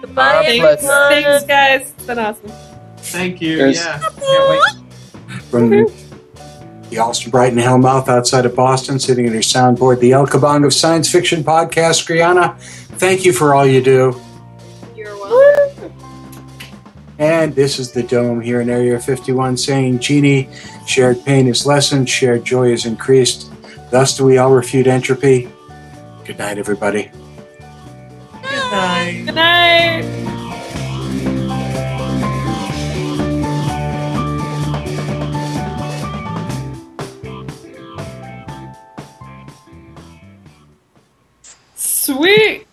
Goodbye, Thanks. Thanks, guys. It's been awesome. Thank you. There's- Yeah. Can't wait. From mm-hmm. the Allston Brighton Hellmouth outside of Boston, sitting at her soundboard, the El Kabong of Science Fiction Podcast, Brianna, thank you for all you do. You're welcome. And this is the Dome here in Area 51 saying, Genie, shared pain is lessened, shared joy is increased. Thus do we all refute entropy. Good night, everybody. Good night. Good night. Sweet.